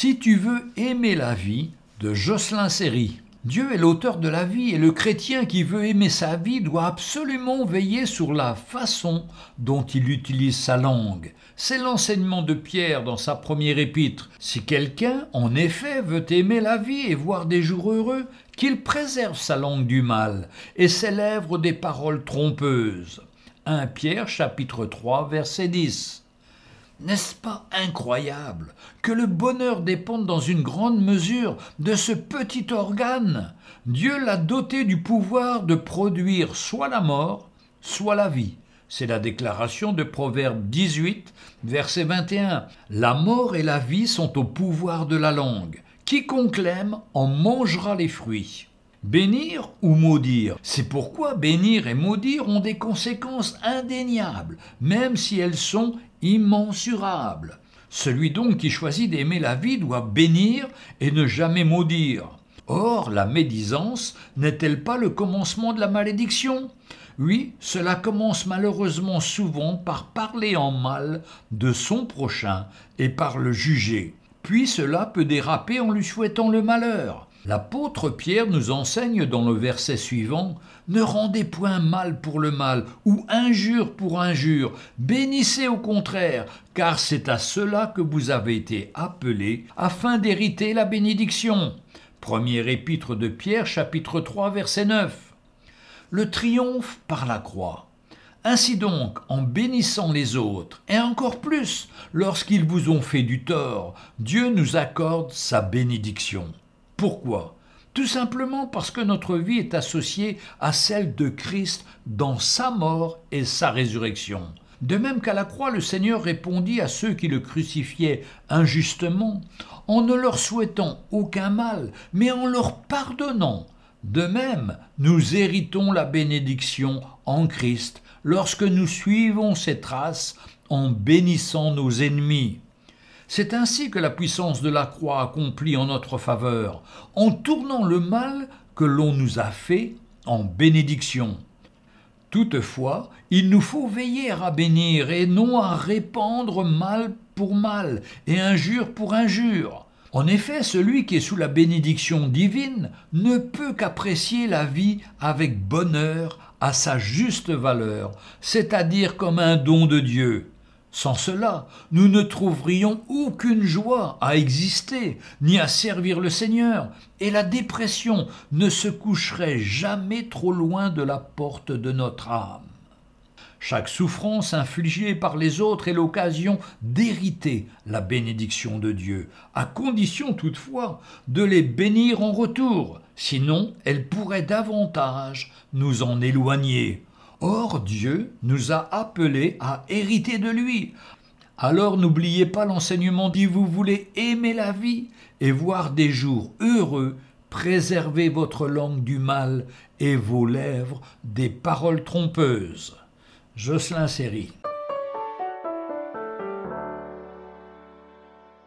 Si tu veux aimer la vie de Jocelyn Séry. Dieu est l'auteur de la vie et le chrétien qui veut aimer sa vie doit absolument veiller sur la façon dont il utilise sa langue. C'est l'enseignement de Pierre dans sa première épître. Si quelqu'un, en effet, veut aimer la vie et voir des jours heureux, qu'il préserve sa langue du mal et ses lèvres des paroles trompeuses. 1 Pierre chapitre 3 verset 10. N'est-ce pas incroyable que le bonheur dépende dans une grande mesure de ce petit organe? Dieu l'a doté du pouvoir de produire soit la mort, soit la vie. C'est la déclaration de Proverbe 18, verset 21. La mort et la vie sont au pouvoir de la langue. Quiconque l'aime en mangera les fruits. Bénir ou maudire C'est pourquoi bénir et maudire ont des conséquences indéniables, même si elles sont immensurable. Celui donc qui choisit d'aimer la vie doit bénir et ne jamais maudire. Or, la médisance n'est-elle pas le commencement de la malédiction? Oui, cela commence malheureusement souvent par parler en mal de son prochain et par le juger. Puis cela peut déraper en lui souhaitant le malheur. L'apôtre Pierre nous enseigne dans le verset suivant Ne rendez point mal pour le mal, ou injure pour injure, bénissez au contraire, car c'est à cela que vous avez été appelés, afin d'hériter la bénédiction. Première épître de Pierre, chapitre 3, verset 9. Le triomphe par la croix. Ainsi donc, en bénissant les autres, et encore plus lorsqu'ils vous ont fait du tort, Dieu nous accorde sa bénédiction. Pourquoi? Tout simplement parce que notre vie est associée à celle de Christ dans sa mort et sa résurrection. De même qu'à la croix, le Seigneur répondit à ceux qui le crucifiaient injustement, en ne leur souhaitant aucun mal, mais en leur pardonnant. De même, nous héritons la bénédiction en Christ lorsque nous suivons ses traces en bénissant nos ennemis. C'est ainsi que la puissance de la croix accomplit en notre faveur, en tournant le mal que l'on nous a fait en bénédiction. Toutefois, il nous faut veiller à bénir et non à répandre mal pour mal et injure pour injure. En effet, celui qui est sous la bénédiction divine ne peut qu'apprécier la vie avec bonheur à sa juste valeur, c'est-à-dire comme un don de Dieu. Sans cela, nous ne trouverions aucune joie à exister, ni à servir le Seigneur, et la dépression ne se coucherait jamais trop loin de la porte de notre âme. Chaque souffrance infligée par les autres est l'occasion d'hériter la bénédiction de Dieu, à condition toutefois de les bénir en retour, sinon elle pourrait davantage nous en éloigner. Or Dieu nous a appelés à hériter de lui. Alors n'oubliez pas l'enseignement dit vous voulez aimer la vie et voir des jours heureux, préservez votre langue du mal et vos lèvres des paroles trompeuses. Jocelyn Série.